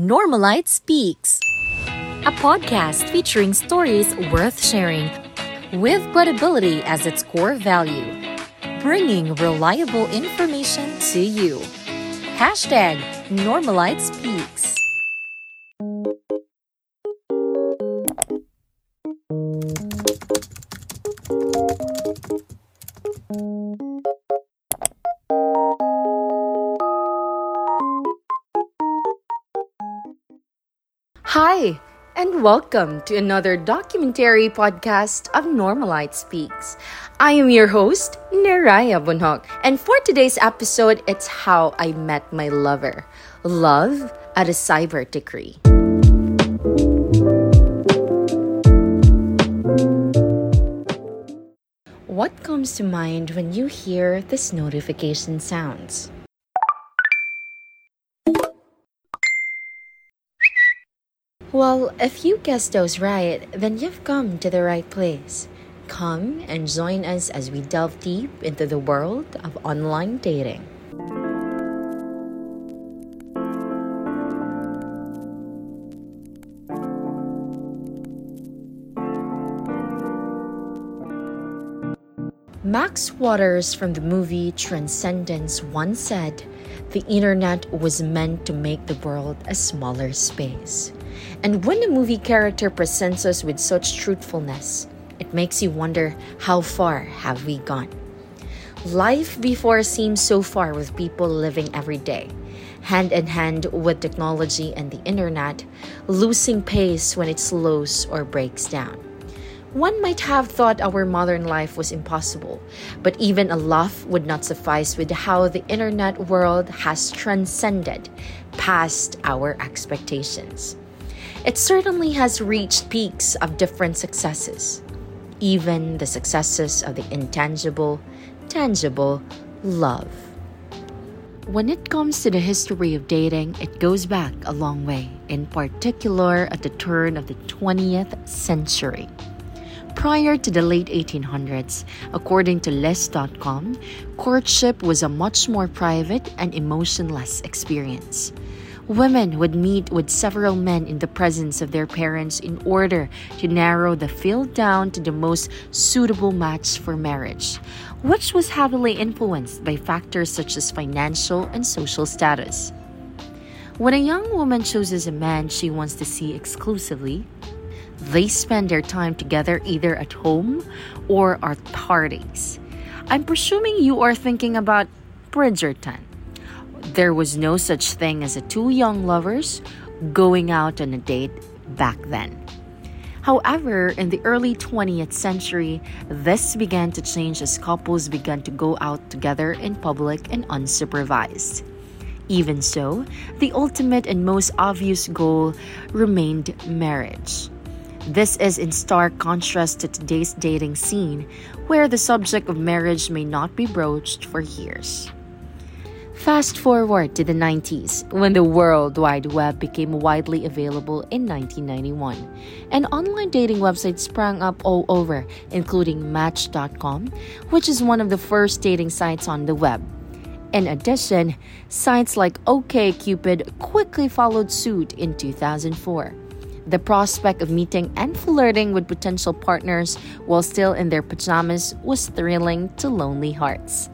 Normalite Speaks, a podcast featuring stories worth sharing with credibility as its core value, bringing reliable information to you. Hashtag Normalite Speaks. Welcome to another documentary podcast of Normalite Speaks. I am your host, Neriah Bonjoc, and for today's episode, it's how I met my lover. Love at a cyber degree. What comes to mind when you hear this notification sounds? Well, if you guessed those right, then you've come to the right place. Come and join us as we delve deep into the world of online dating. Max Waters from the movie Transcendence once said, The internet was meant to make the world a smaller space. And when a movie character presents us with such truthfulness, it makes you wonder how far have we gone? Life before seems so far with people living every day, hand in hand with technology and the internet, losing pace when it slows or breaks down. One might have thought our modern life was impossible, but even a laugh would not suffice with how the internet world has transcended past our expectations. It certainly has reached peaks of different successes, even the successes of the intangible, tangible love. When it comes to the history of dating, it goes back a long way, in particular at the turn of the 20th century. Prior to the late 1800s, according to List.com, courtship was a much more private and emotionless experience. Women would meet with several men in the presence of their parents in order to narrow the field down to the most suitable match for marriage, which was heavily influenced by factors such as financial and social status. When a young woman chooses a man she wants to see exclusively, they spend their time together either at home or at parties. I'm presuming you are thinking about Bridgerton. There was no such thing as a two young lovers going out on a date back then. However, in the early 20th century, this began to change as couples began to go out together in public and unsupervised. Even so, the ultimate and most obvious goal remained marriage. This is in stark contrast to today's dating scene, where the subject of marriage may not be broached for years. Fast forward to the 90s, when the World Wide Web became widely available in 1991, and online dating websites sprang up all over, including Match.com, which is one of the first dating sites on the web. In addition, sites like OkCupid quickly followed suit in 2004. The prospect of meeting and flirting with potential partners while still in their pajamas was thrilling to lonely hearts.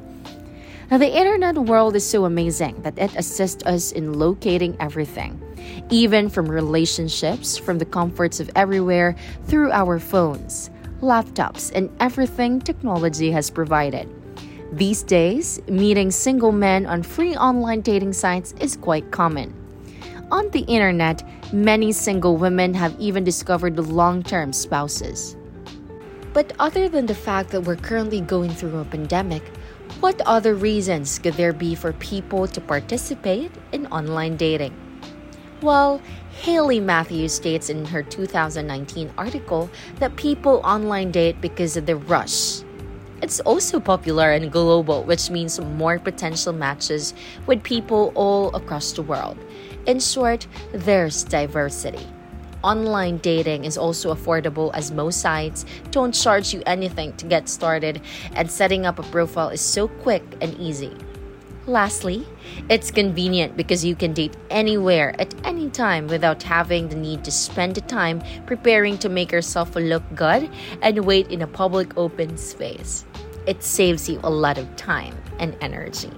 Now, the internet world is so amazing that it assists us in locating everything, even from relationships, from the comforts of everywhere, through our phones, laptops, and everything technology has provided. These days, meeting single men on free online dating sites is quite common. On the internet, many single women have even discovered long term spouses. But other than the fact that we're currently going through a pandemic, what other reasons could there be for people to participate in online dating? Well, Hayley Matthews states in her 2019 article that people online date because of the rush. It's also popular and global, which means more potential matches with people all across the world. In short, there's diversity. Online dating is also affordable as most sites don't charge you anything to get started, and setting up a profile is so quick and easy. Lastly, it's convenient because you can date anywhere at any time without having the need to spend the time preparing to make yourself look good and wait in a public open space. It saves you a lot of time and energy.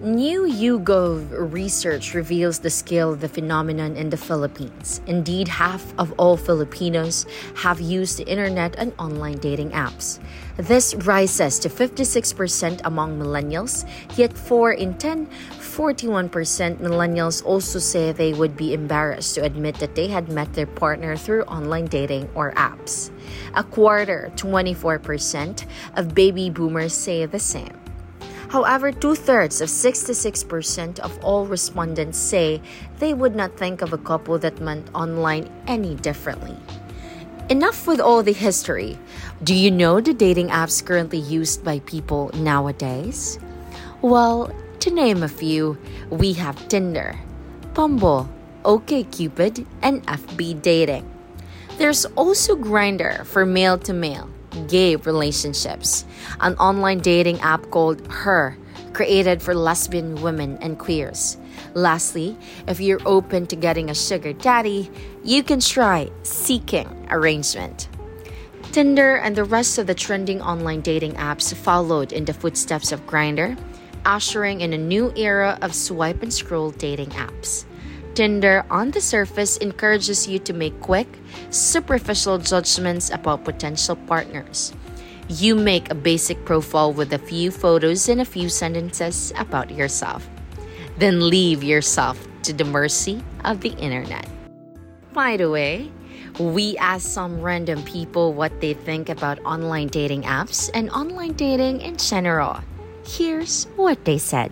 New YouGov research reveals the scale of the phenomenon in the Philippines. Indeed, half of all Filipinos have used the internet and online dating apps. This rises to 56% among millennials, yet 4 in 10, 41% millennials also say they would be embarrassed to admit that they had met their partner through online dating or apps. A quarter, 24%, of baby boomers say the same. However, two thirds of 66% of all respondents say they would not think of a couple that met online any differently. Enough with all the history. Do you know the dating apps currently used by people nowadays? Well, to name a few, we have Tinder, Bumble, OkCupid, and FB Dating. There's also Grindr for male to male gay relationships, an online dating app called Her, created for lesbian women and queers. Lastly, if you're open to getting a sugar daddy, you can try Seeking Arrangement. Tinder and the rest of the trending online dating apps followed in the footsteps of Grindr, ushering in a new era of swipe and scroll dating apps. Tinder, on the surface, encourages you to make quick, superficial judgments about potential partners. You make a basic profile with a few photos and a few sentences about yourself. Then leave yourself to the mercy of the internet. By the way, we asked some random people what they think about online dating apps and online dating in general. Here's what they said.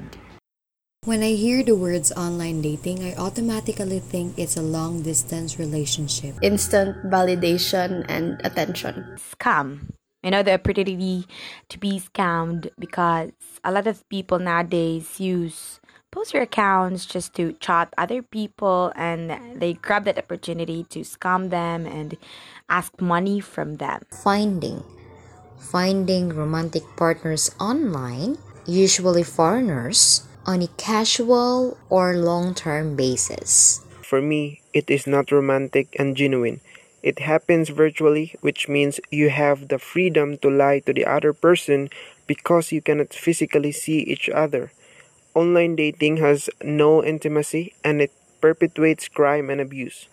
When I hear the words online dating, I automatically think it's a long distance relationship. Instant validation and attention. Scam. You know, the opportunity to be scammed because a lot of people nowadays use poster accounts just to chat other people and they grab that opportunity to scam them and ask money from them. Finding. Finding romantic partners online, usually foreigners on a casual or long term basis. For me, it is not romantic and genuine. It happens virtually, which means you have the freedom to lie to the other person because you cannot physically see each other. Online dating has no intimacy and it perpetuates crime and abuse.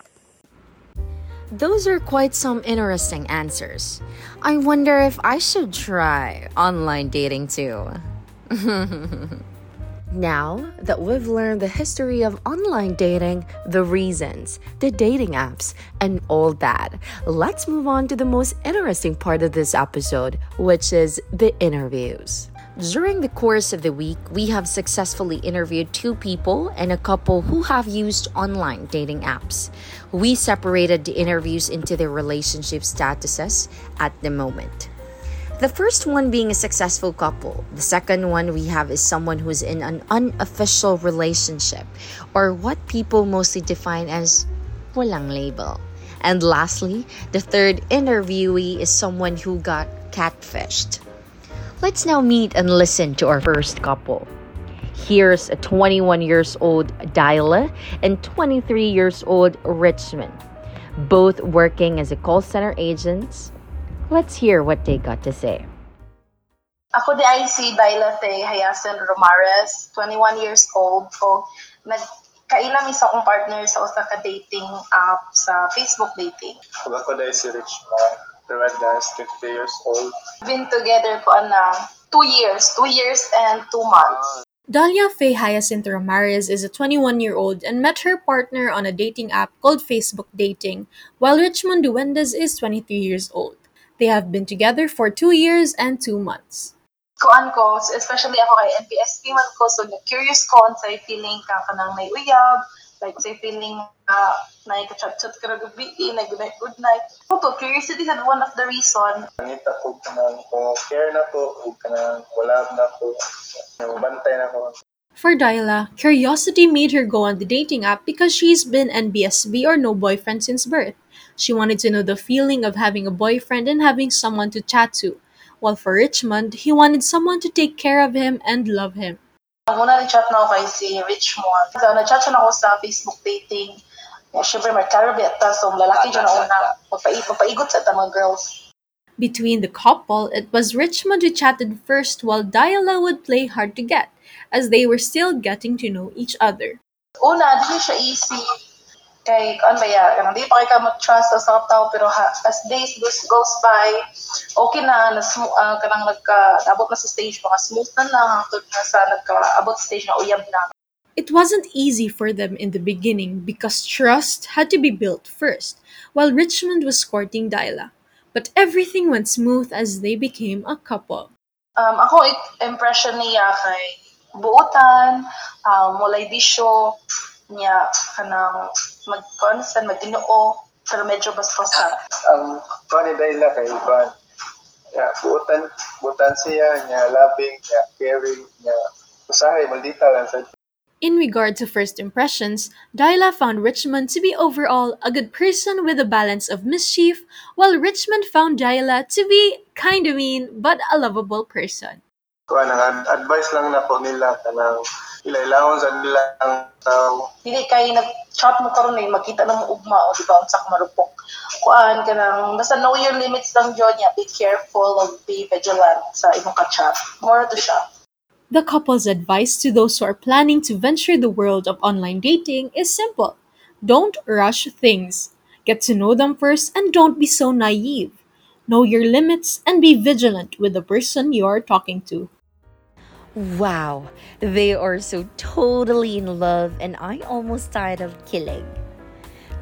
Those are quite some interesting answers. I wonder if I should try online dating too. Now that we've learned the history of online dating, the reasons, the dating apps, and all that, let's move on to the most interesting part of this episode, which is the interviews. During the course of the week, we have successfully interviewed two people and a couple who have used online dating apps. We separated the interviews into their relationship statuses at the moment. The first one being a successful couple. The second one we have is someone who's in an unofficial relationship, or what people mostly define as walang label. And lastly, the third interviewee is someone who got catfished. Let's now meet and listen to our first couple. Here's a 21 years old Dyla and 23 years old Richmond, both working as a call center agents Let's hear what they got to say. Ako di ay si Daila Faye Hayasen Romares, 21 years old ko. Nagkaila mi sa akong partner sa usa ka dating app sa Facebook dating. Ako di si Rich Ma, Fernandez, 23 years old. Been together ko na 2 years, 2 years and 2 months. Dahlia Faye Hyacinth Ramirez is a 21 year old and met her partner on a dating app called Facebook Dating, while Richmond Duendes is 23 years old. They have been together for two years and two months. Kuan ko, especially ako kay NBSB man ko, so curious ko on sa feeling ka kanang may uyab, like say feeling uh, na ikachat-chat ka gabi, na good night, good night. So, curiosity is one of the reason. Nangita ko kanang ko care na ko, o kanang wala na ko, bantay na ko. For Dyla, curiosity made her go on the dating app because she's been NBSB or no boyfriend since birth. She wanted to know the feeling of having a boyfriend and having someone to chat to. While for Richmond, he wanted someone to take care of him and love him. Ang una ni-chat na ako kay si Richmond. So, na-chat siya na ako sa Facebook dating. Yeah, Siyempre, may Caribbean ta. So, lalaki dyan na una. Magpaigot sa ta mga girls. Between the couple, it was Richmond who chatted first while Diala would play hard to get, as they were still getting to know each other. Una, di siya easy. Kay, ano ba yan, kanang di pa kay ka mag-trust sa sa tao, pero ha, as days goes, goes by, okay na, na uh, kanang nagka, abot na sa stage, mga smooth na lang, hangtod na sa nagka, abot stage na uyab na. It wasn't easy for them in the beginning because trust had to be built first, while Richmond was courting Diala. But everything went smooth as they became a couple. Um, ako, ik- impression niya kay buotan, um, walay bisyo, niya kanang mag-constant, magtinoo, pero medyo bastosa. Ang kuan ni Dayla kay kuan. Ya, buutan, buutan siya, niya loving, niya caring, niya usahay, maldita lang sa In regard to first impressions, Diala found Richmond to be overall a good person with a balance of mischief, while Richmond found Diala to be kinda mean but a lovable person. Kuan ang advice lang na po nila kanang ilailawon sa nila ang tao. Dili kay nag-chat mo karon eh, makita na ugma o di ba unsa ka marupok. Kuan kanang basta know your limits lang jud niya, be careful or be vigilant sa imong ka-chat. More to siya. The couple's advice to those who are planning to venture the world of online dating is simple don't rush things. Get to know them first and don't be so naive. Know your limits and be vigilant with the person you are talking to. Wow, they are so totally in love, and I almost died of killing.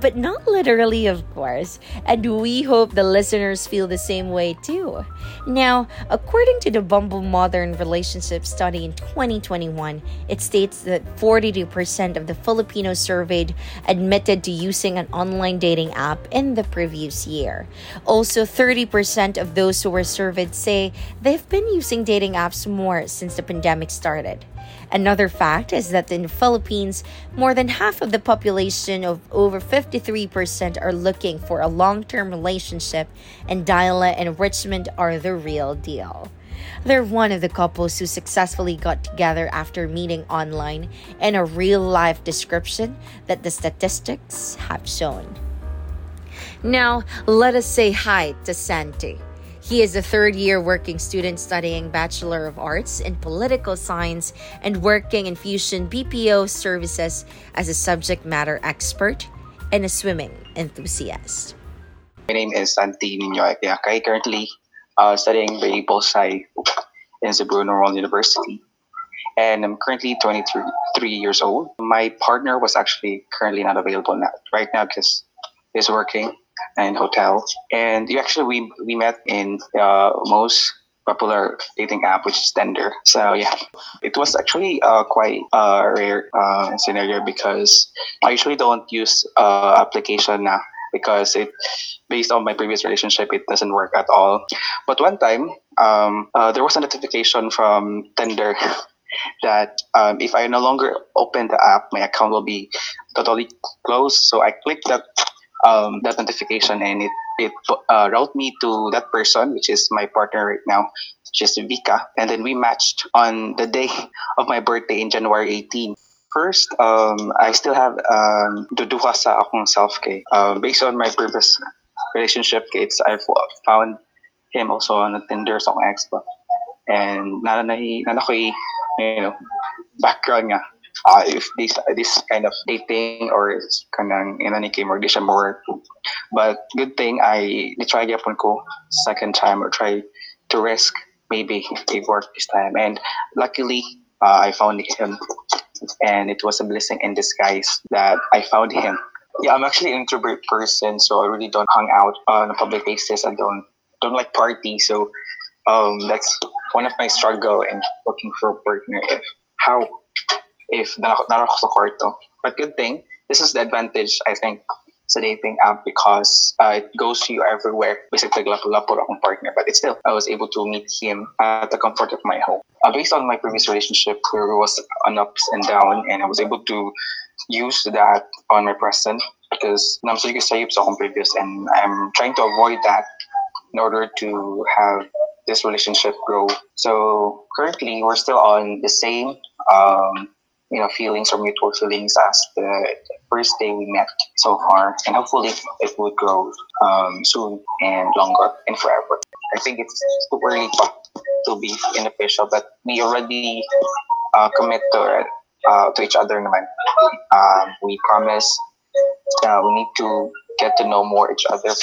But not literally, of course, and we hope the listeners feel the same way too. Now, according to the Bumble Modern Relationship Study in 2021, it states that 42% of the Filipinos surveyed admitted to using an online dating app in the previous year. Also, 30% of those who were surveyed say they've been using dating apps more since the pandemic started. Another fact is that in the Philippines, more than half of the population of over 53% are looking for a long term relationship, and Diala and Richmond are the real deal. They're one of the couples who successfully got together after meeting online, and a real life description that the statistics have shown. Now, let us say hi to Santi. He is a third year working student studying Bachelor of Arts in Political Science and working in Fusion BPO services as a subject matter expert and a swimming enthusiast. My name is Santi Ninoy Piakay, currently uh, studying the in Cebu Normal University. And I'm currently 23 years old. My partner was actually currently not available now, right now because he's working in hotel. And you actually we we met in uh, most popular dating app, which is Tinder. So yeah, it was actually uh, quite a rare uh, scenario because I usually don't use uh, application now because it based on my previous relationship it doesn't work at all but one time um, uh, there was a notification from Tinder that um, if I no longer open the app, my account will be totally closed. So I clicked that um, that notification, and it it uh, me to that person, which is my partner right now, which is Vika. And then we matched on the day of my birthday in January 18. First, um, I still have um, duduha sa akong self-care. Um, based on my previous relationship gates, I've found him also on a Tinder sa akong ex. And na na na ko'y you know, background nga. Uh, if this this kind of dating or kanang inaniki mo di siya more but good thing I try gyapon ko second time or try to risk maybe it work this time. And luckily uh, I found him. And it was a blessing in disguise that I found him. Yeah I'm actually an introvert person so I really don't hang out on a public basis. I don't don't like party. So um, that's one of my struggle in looking for a partner. If how if not sa kwarto. But good thing, this is the advantage I think sa dating app because uh, it goes to you everywhere. Basically, lapo-lapo akong partner. But it's still, I was able to meet him at the comfort of my home. Uh, based on my previous relationship, there was an ups and down, and I was able to use that on my present because namsulig sa sa akong previous, and I'm trying to avoid that in order to have this relationship grow. So currently, we're still on the same um, you know feelings or mutual feelings as the first day we met so far, and hopefully it would grow um, soon and longer and forever. I think it's too early to be unofficial, but we already uh, commit to uh, to each other naman. Um, we promise uh, we need to get to know more each other.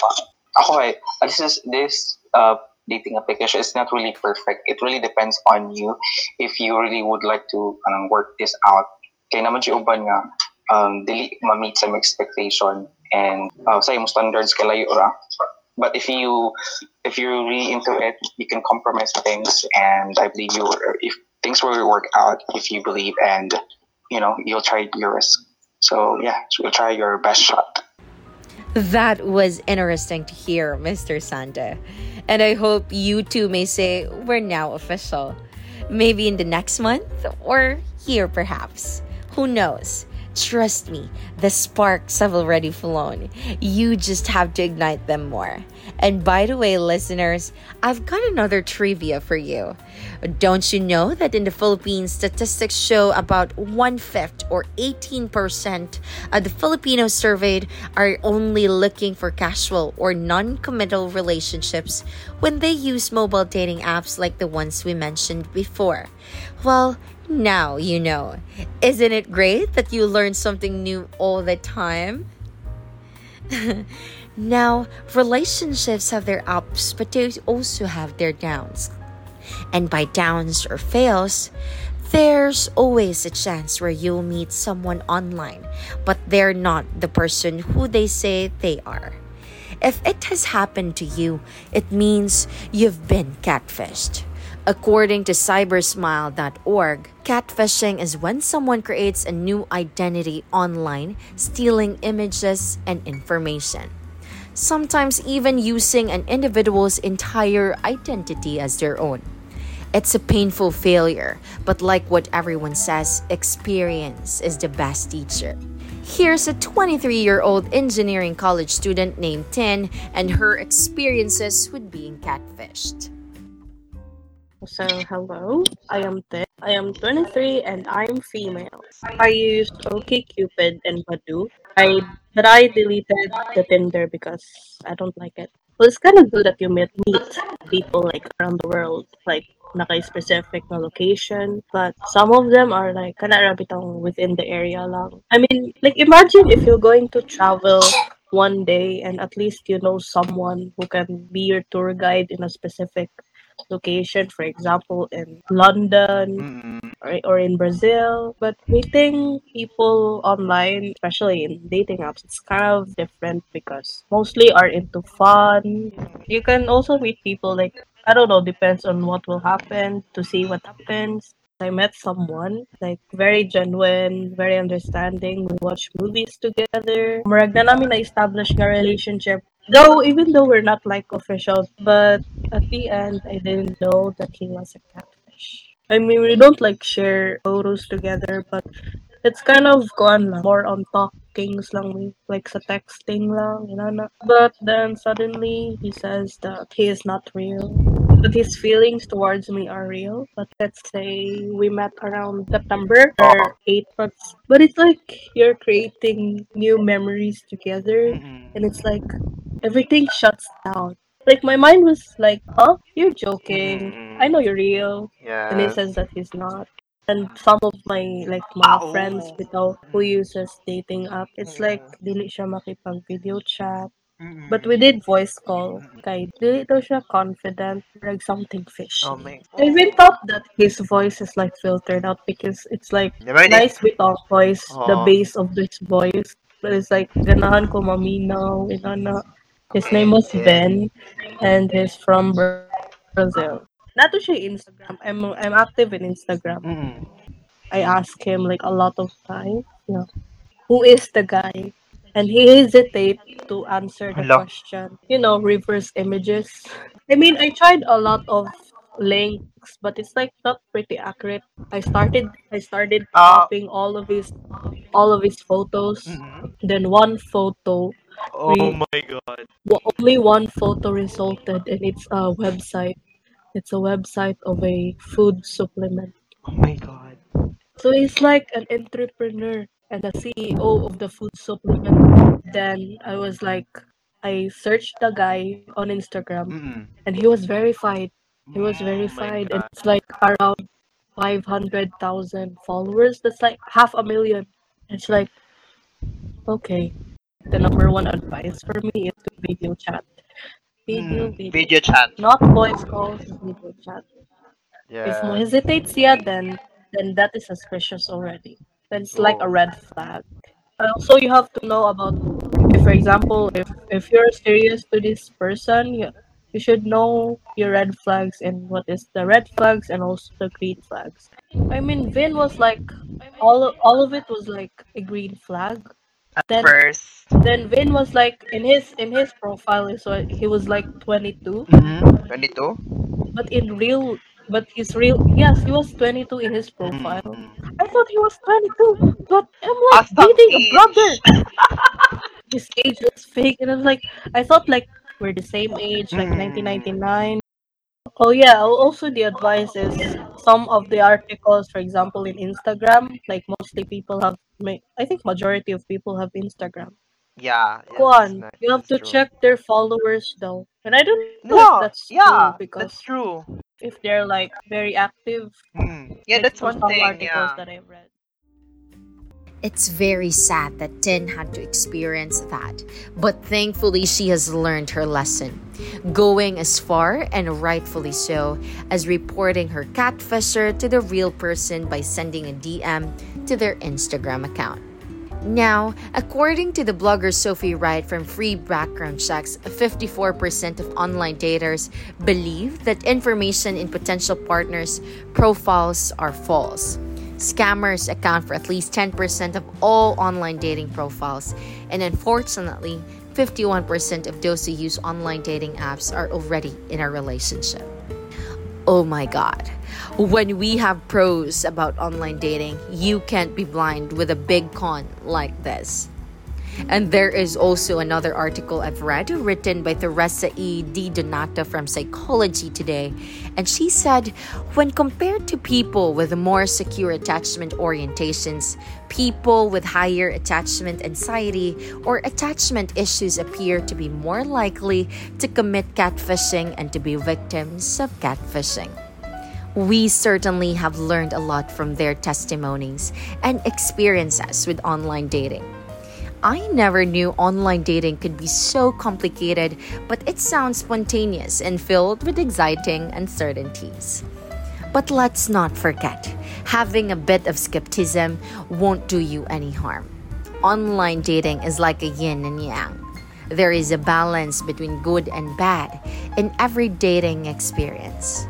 Ako eh, this is this uh, dating application is not really perfect. It really depends on you if you really would like to um, work this out. Kaya naman siya uban nga um, dili ma-meet some expectation and uh, sa imong standards kalayo ra. But if you if you're really into it, you can compromise things, and I believe you if things will work out if you believe and you know you'll try your risk. So yeah, so you'll try your best shot. That was interesting to hear, Mr. Santi. And I hope you too may say, we're now official. Maybe in the next month or here, perhaps. Who knows? Trust me, the sparks have already flown. You just have to ignite them more. And by the way, listeners, I've got another trivia for you. Don't you know that in the Philippines, statistics show about one fifth or 18% of the Filipinos surveyed are only looking for casual or non committal relationships when they use mobile dating apps like the ones we mentioned before? Well, now you know. Isn't it great that you learn something new all the time? now, relationships have their ups, but they also have their downs. And by downs or fails, there's always a chance where you'll meet someone online, but they're not the person who they say they are. If it has happened to you, it means you've been catfished. According to cybersmile.org, catfishing is when someone creates a new identity online, stealing images and information. Sometimes even using an individual's entire identity as their own. It's a painful failure, but like what everyone says, experience is the best teacher. Here's a 23 year old engineering college student named Tin and her experiences with being catfished. So, hello, I am Tin. I am 23 and I'm female. I used OkCupid and Badoo. I but I deleted the Tinder because I don't like it. Well, it's kind of good that you meet meet people like around the world, like naka-specific na location. But some of them are like kana ra bitang within the area lang. I mean, like imagine if you're going to travel one day and at least you know someone who can be your tour guide in a specific location, for example, in London or, or in Brazil. But meeting people online, especially in dating apps, it's kind of different because mostly are into fun. You can also meet people like I don't know, depends on what will happen to see what happens. I met someone like very genuine, very understanding. We watch movies together. Murag na namin na-establish nga relationship. Though, even though we're not like official, but at the end, I didn't know that he was a catfish. I mean, we don't like share photos together, but it's kind of gone lang. More on talkings lang, we like sa texting lang, you know. But then suddenly he says that he is not real. But his feelings towards me are real. But let's say we met around September or eight months. But it's like you're creating new memories together, mm-hmm. and it's like everything shuts down. Like my mind was like, "Huh? You're joking? I know you're real." And he says that he's not. And some of my like mga friends bitaw who uses dating app, it's like dili siya makipag video chat. But we did voice call. Kay dili daw siya confident, like something fishy. Oh my I even thought that his voice is like filtered out because it's like Diba yun nice bitaw voice, the Oo. base of this voice. But it's like ganahan ko maminaw, inana. His name was Ben, and he's from Bra- Brazil. Nato siya Instagram. I'm I'm active in Instagram. I ask him like a lot of times, you know, who is the guy? And he hesitate to answer the Hala. question. You know, reverse images. I mean, I tried a lot of links, but it's like not pretty accurate. I started I started Ah. copying all of his all of his photos. Then one photo Oh we my god. wa- only one photo resulted and it's a website. It's a website of a food supplement. Oh my god. So he's like an entrepreneur and the CEO of the food supplement. Then I was like, I searched the guy on Instagram Mm. and he was verified. He was Oh verified and it's like around 500,000 followers. That's like half a million. It's like, okay. The number one advice for me is to video chat. Video, Mm. video Video chat. Not voice calls, video chat. If Yeah. hesitates siya, then then that is suspicious already. That's like a Oh. red flag. And also you have to know about if for example, if if you're serious to this person, you you should know your red flags and what is the red flags and also the green flags. I mean, Vin was like all all of it was like a green flag. At Then first. then Vin was like in his in his profile so he was like 22, Mm-hmm. 22? but in real but his real yes, he was 22 in his profile. Mm. I thought he was 22, but I'm like Awesome dating a brother. age. His age was fake, and I was like, I thought like we're the same age, like Mm. 1999. Oh yeah, also the advice is some of the articles, for example, in Instagram, like mostly people have, ma- I think majority of people have Instagram. Yeah, that's you have that's to true. check their followers though, and I don't know if No, that's true yeah, because that's true. if they're like very active, Mm. Yeah, that's one thing, articles yeah. that I've read. It's very sad that Tin had to experience that, but thankfully she has learned her lesson, going as far, and rightfully so, as reporting her catfisher to the real person by sending a DM to their Instagram account. Now, according to the blogger Sophie Wright from Free Background Checks, 54% of online daters believe that information in potential partners' profiles are false. Scammers account for at least 10% of all online dating profiles, and unfortunately, 51% of those who use online dating apps are already in a relationship. Oh my god. When we have pros about online dating, you can't be blind with a big con like this. And there is also another article I've read written by Teresa E. Di Donato from Psychology Today. And she said when compared to people with more secure attachment orientations, people with higher attachment anxiety or attachment issues appear to be more likely to commit catfishing and to be victims of catfishing. We certainly have learned a lot from their testimonies and experiences with online dating. I never knew online dating could be so complicated, but it sounds spontaneous and filled with exciting uncertainties. But let's not forget, having a bit of skepticism won't do you any harm. Online dating is like a yin and yang. There is a balance between good and bad in every dating experience.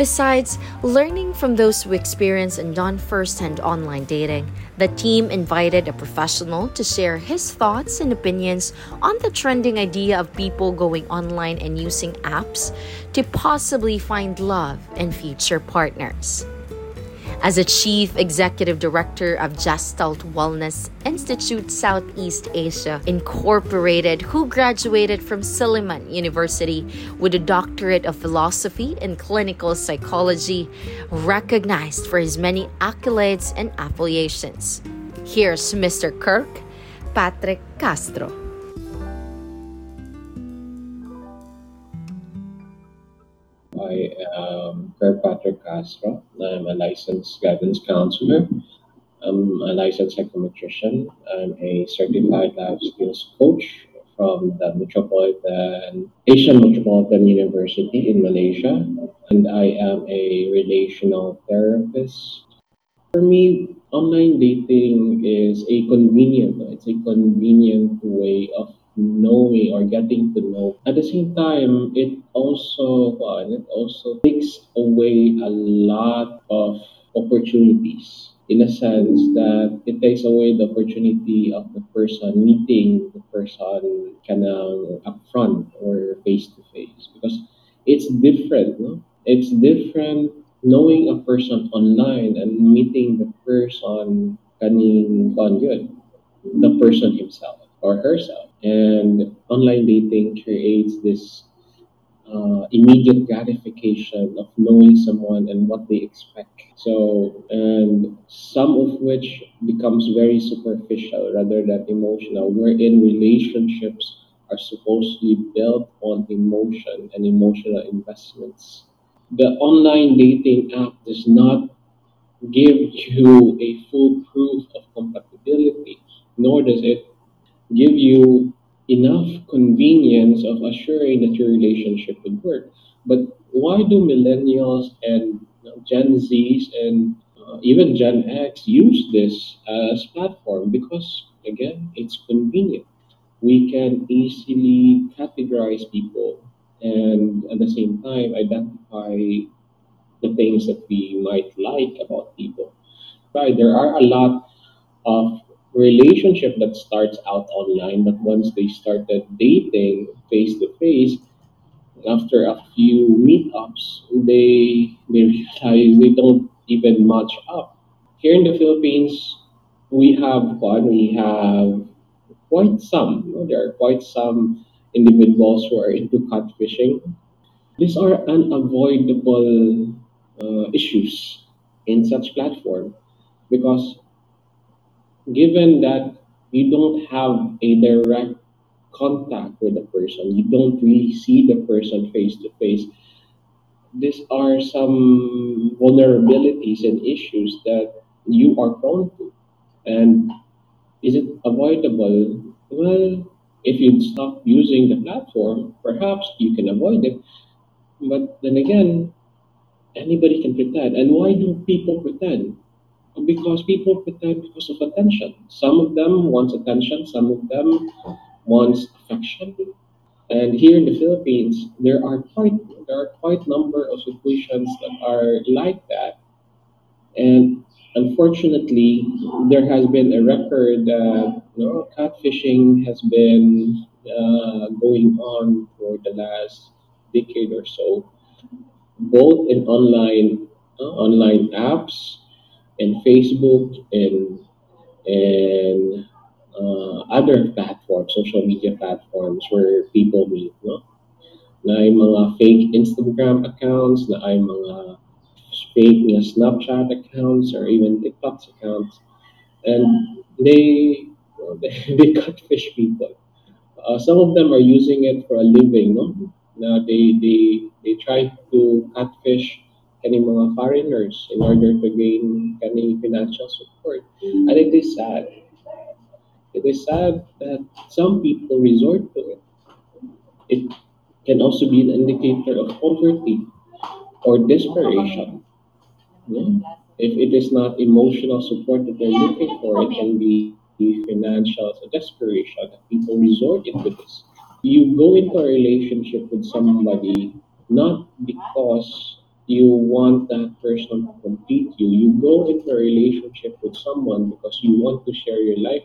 Besides, learning from those who experience and done firsthand online dating, the team invited a professional to share his thoughts and opinions on the trending idea of people going online and using apps to possibly find love and future partners. As a chief executive director of Gestalt Wellness Institute Southeast Asia Incorporated, who graduated from Silliman University with a doctorate of philosophy in clinical psychology, recognized for his many accolades and affiliations. Here's Mr. Kirk Patrick Castro. I am Kirkpatrick Castro. I'm a licensed guidance counselor. I'm a licensed psychometrician. I'm a certified life skills coach from the Metropolitan Asian Metropolitan University in Malaysia, and I am a relational therapist. For me, online dating is a convenient, it's a convenient way of knowing or getting to know. At the same time, it also uh, it also takes away a lot of opportunities in a sense that it takes away the opportunity of the person meeting the person kind of upfront or face to face because it's different. No? It's different knowing a person online and meeting the person kaning the person himself or herself. And online dating creates this uh, immediate gratification of knowing someone and what they expect. So, and some of which becomes very superficial rather than emotional, wherein relationships are supposedly built on emotion and emotional investments. The online dating app does not give you a full proof of compatibility, nor does it give you enough convenience of assuring that your relationship would work. But why do millennials and Gen Zs and uh, even Gen X use this as platform? Because again, it's convenient. We can easily categorize people and at the same time identify the things that we might like about people. Right, there are a lot of relationship that starts out online, but once they started dating face to face, after a few meetups, they they realize they don't even match up. Here in the Philippines, we have one, we have quite some. you know, there are quite some individuals who are into catfishing. These are unavoidable uh, issues in such platform because given that you don't have a direct contact with the person, you don't really see the person face to face, these are some vulnerabilities and issues that you are prone to. And is it avoidable? Well, if you stop using the platform, perhaps you can avoid it. But then again, anybody can pretend. And why do people pretend? Because people pretend because of attention. Some of them wants attention, some of them wants affection. And here in the Philippines, there are quite there are quite number of situations that are like that. And unfortunately, there has been a record that you know, catfishing has been uh, going on for the last decade or so, both in online uh, online apps and Facebook and and uh, other platforms, social media platforms where people meet, no? Na ay mga fake Instagram accounts, na ay mga fake na Snapchat accounts or even TikTok accounts. And they, they, catfish people. Uh, some of them are using it for a living, no? Na they, they, they try to catfish kaning mga foreigners in order to gain kaning financial support. And it is sad. It is sad that some people resort to it. It can also be an indicator of poverty or desperation. no? If it is not emotional support that they're looking for, it can be financial desperation that people resort into this. You go into a relationship with somebody not because you want that person to complete you. You go into a relationship with someone because you want to share your life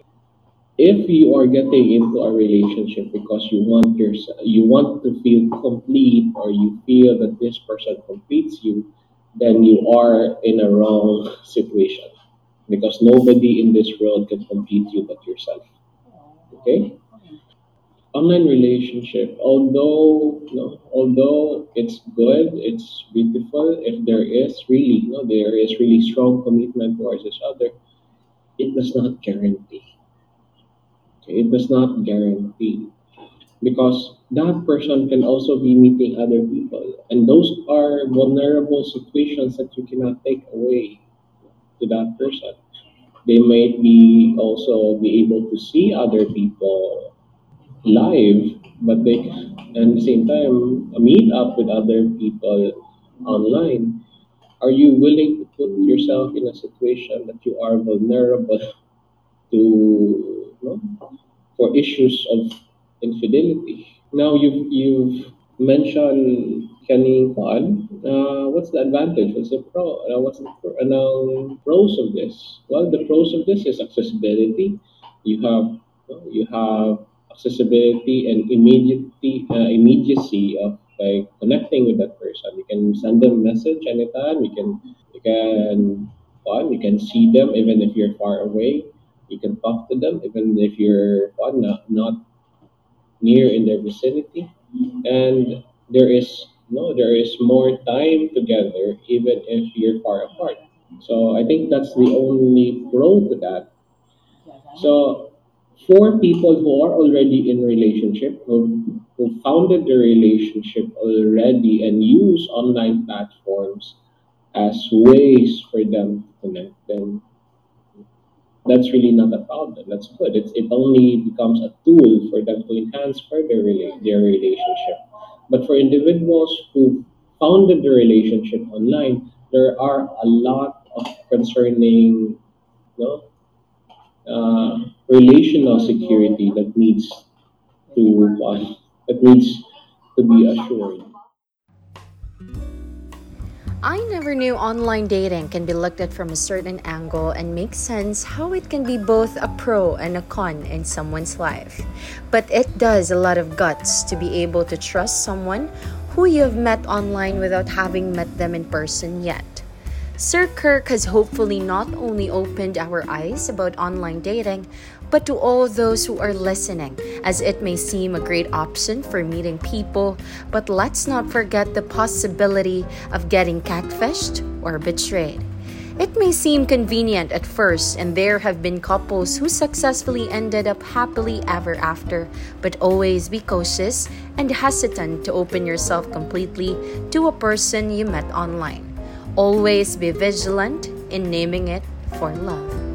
if you are getting into a relationship because you want your you want to feel complete or you feel that this person completes you then you are in a wrong situation because nobody in this world can complete you but yourself okay online relationship although know, although it's good it's beautiful if there is really know there is really strong commitment towards each other it does not guarantee Okay, It does not guarantee because that person can also be meeting other people, and those are vulnerable situations that you cannot take away to that person. They might be also be able to see other people live, but they and at the same time meet up with other people online. Are you willing to put yourself in a situation that you are vulnerable to know, for issues of infidelity. Now you've you've mentioned kaning kuan. Uh, what's the advantage? What's the pro? Uh, what's the pro, uh, pros of this? Well, the pros of this is accessibility. You have you have accessibility and immediacy uh, immediacy of like connecting with that person. You can send them a message anytime. You can you can one, you can see them even if you're far away. You can talk to them even if you're one, not, not near in their vicinity. And there is no there is more time together even if you're far apart. So I think that's the only pro to that. So for people who are already in relationship, who, who founded the relationship already and use online platforms as ways for them to connect, then that's really not a problem. That's good. It's, it only becomes a tool for them to enhance further rela- their relationship. But for individuals who founded the relationship online, there are a lot of concerning you know, uh, relational security that needs to uh, that needs to be assured. I never knew online dating can be looked at from a certain angle and make sense how it can be both a pro and a con in someone's life. But it does a lot of guts to be able to trust someone who you have met online without having met them in person yet. Sir Kirk has hopefully not only opened our eyes about online dating, but to all those who are listening, as it may seem a great option for meeting people, but let's not forget the possibility of getting catfished or betrayed. It may seem convenient at first, and there have been couples who successfully ended up happily ever after, but always be cautious and hesitant to open yourself completely to a person you met online. Always be vigilant in naming it for love.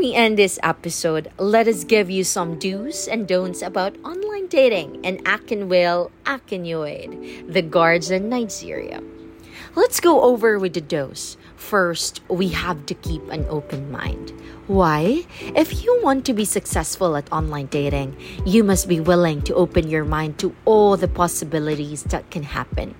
We end this episode, let us give you some do's and don'ts about online dating in Akinwale, Akinyuade, the Guardian, Nigeria. Let's go over with the do's. First, we have to keep an open mind. Why? If you want to be successful at online dating, you must be willing to open your mind to all the possibilities that can happen.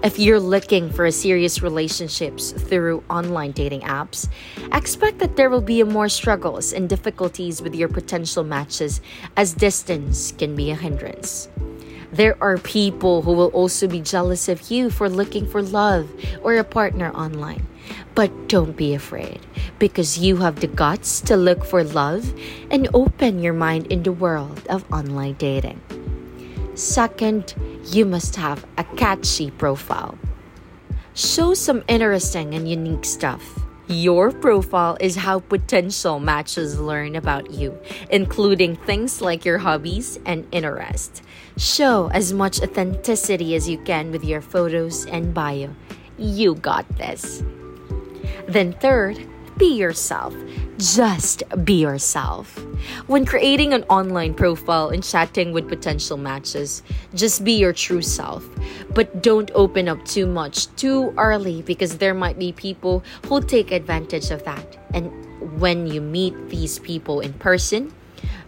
If you're looking for a serious relationships through online dating apps, expect that there will be more struggles and difficulties with your potential matches as distance can be a hindrance. There are people who will also be jealous of you for looking for love or a partner online. But don't be afraid because you have the guts to look for love and open your mind in the world of online dating. Second, you must have a catchy profile. Show some interesting and unique stuff. Your profile is how potential matches learn about you, including things like your hobbies and interests. Show as much authenticity as you can with your photos and bio. You got this. Then, third, be yourself. Just be yourself. When creating an online profile and chatting with potential matches, just be your true self. But don't open up too much too early because there might be people who'll take advantage of that. And when you meet these people in person,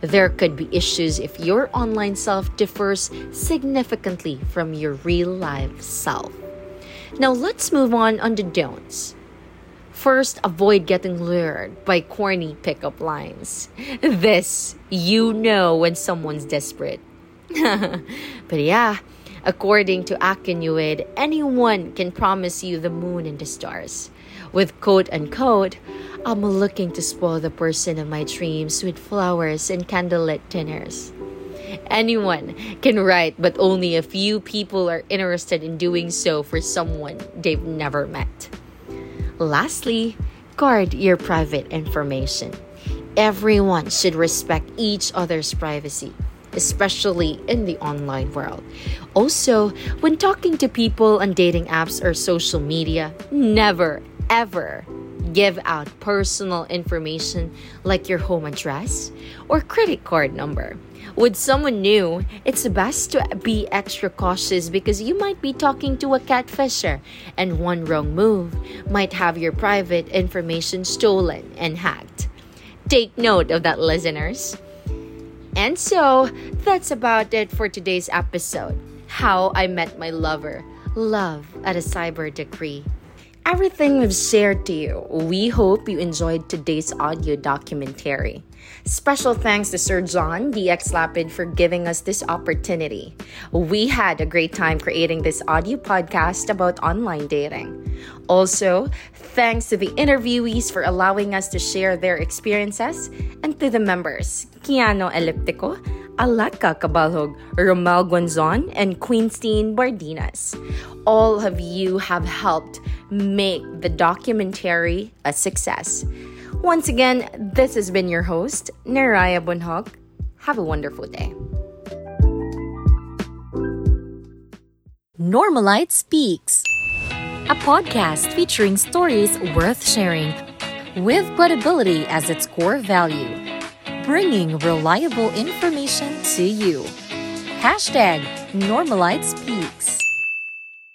there could be issues if your online self differs significantly from your real life self. Now let's move on on the don'ts. First, avoid getting lured by corny pickup lines. This, you know when someone's desperate. but yeah, according to Akinyuid, anyone can promise you the moon and the stars. With quote unquote, I'm looking to spoil the person of my dreams with flowers and candlelit dinners. Anyone can write, but only a few people are interested in doing so for someone they've never met. Lastly, guard your private information. Everyone should respect each other's privacy, especially in the online world. Also, when talking to people on dating apps or social media, never, ever give out personal information like your home address or credit card number. With someone new, it's best to be extra cautious because you might be talking to a catfisher, and one wrong move might have your private information stolen and hacked. Take note of that, listeners. And so, that's about it for today's episode How I Met My Lover Love at a Cyber Degree. Everything we've shared to you. We hope you enjoyed today's audio documentary. Special thanks to Sir John DX Lapid for giving us this opportunity. We had a great time creating this audio podcast about online dating. Also, thanks to the interviewees for allowing us to share their experiences and to the members, Keanu Eleptico, Alekka Cabalhug, Rommel Guanzon, and Queenstine Bardinas. All of you have helped make the documentary a success. Once again, this has been your host, Neriah Bonjoc. Have a wonderful day. Normalite Speaks, a podcast featuring stories worth sharing with credibility as its core value, bringing reliable information to you. Hashtag Normalite Speaks.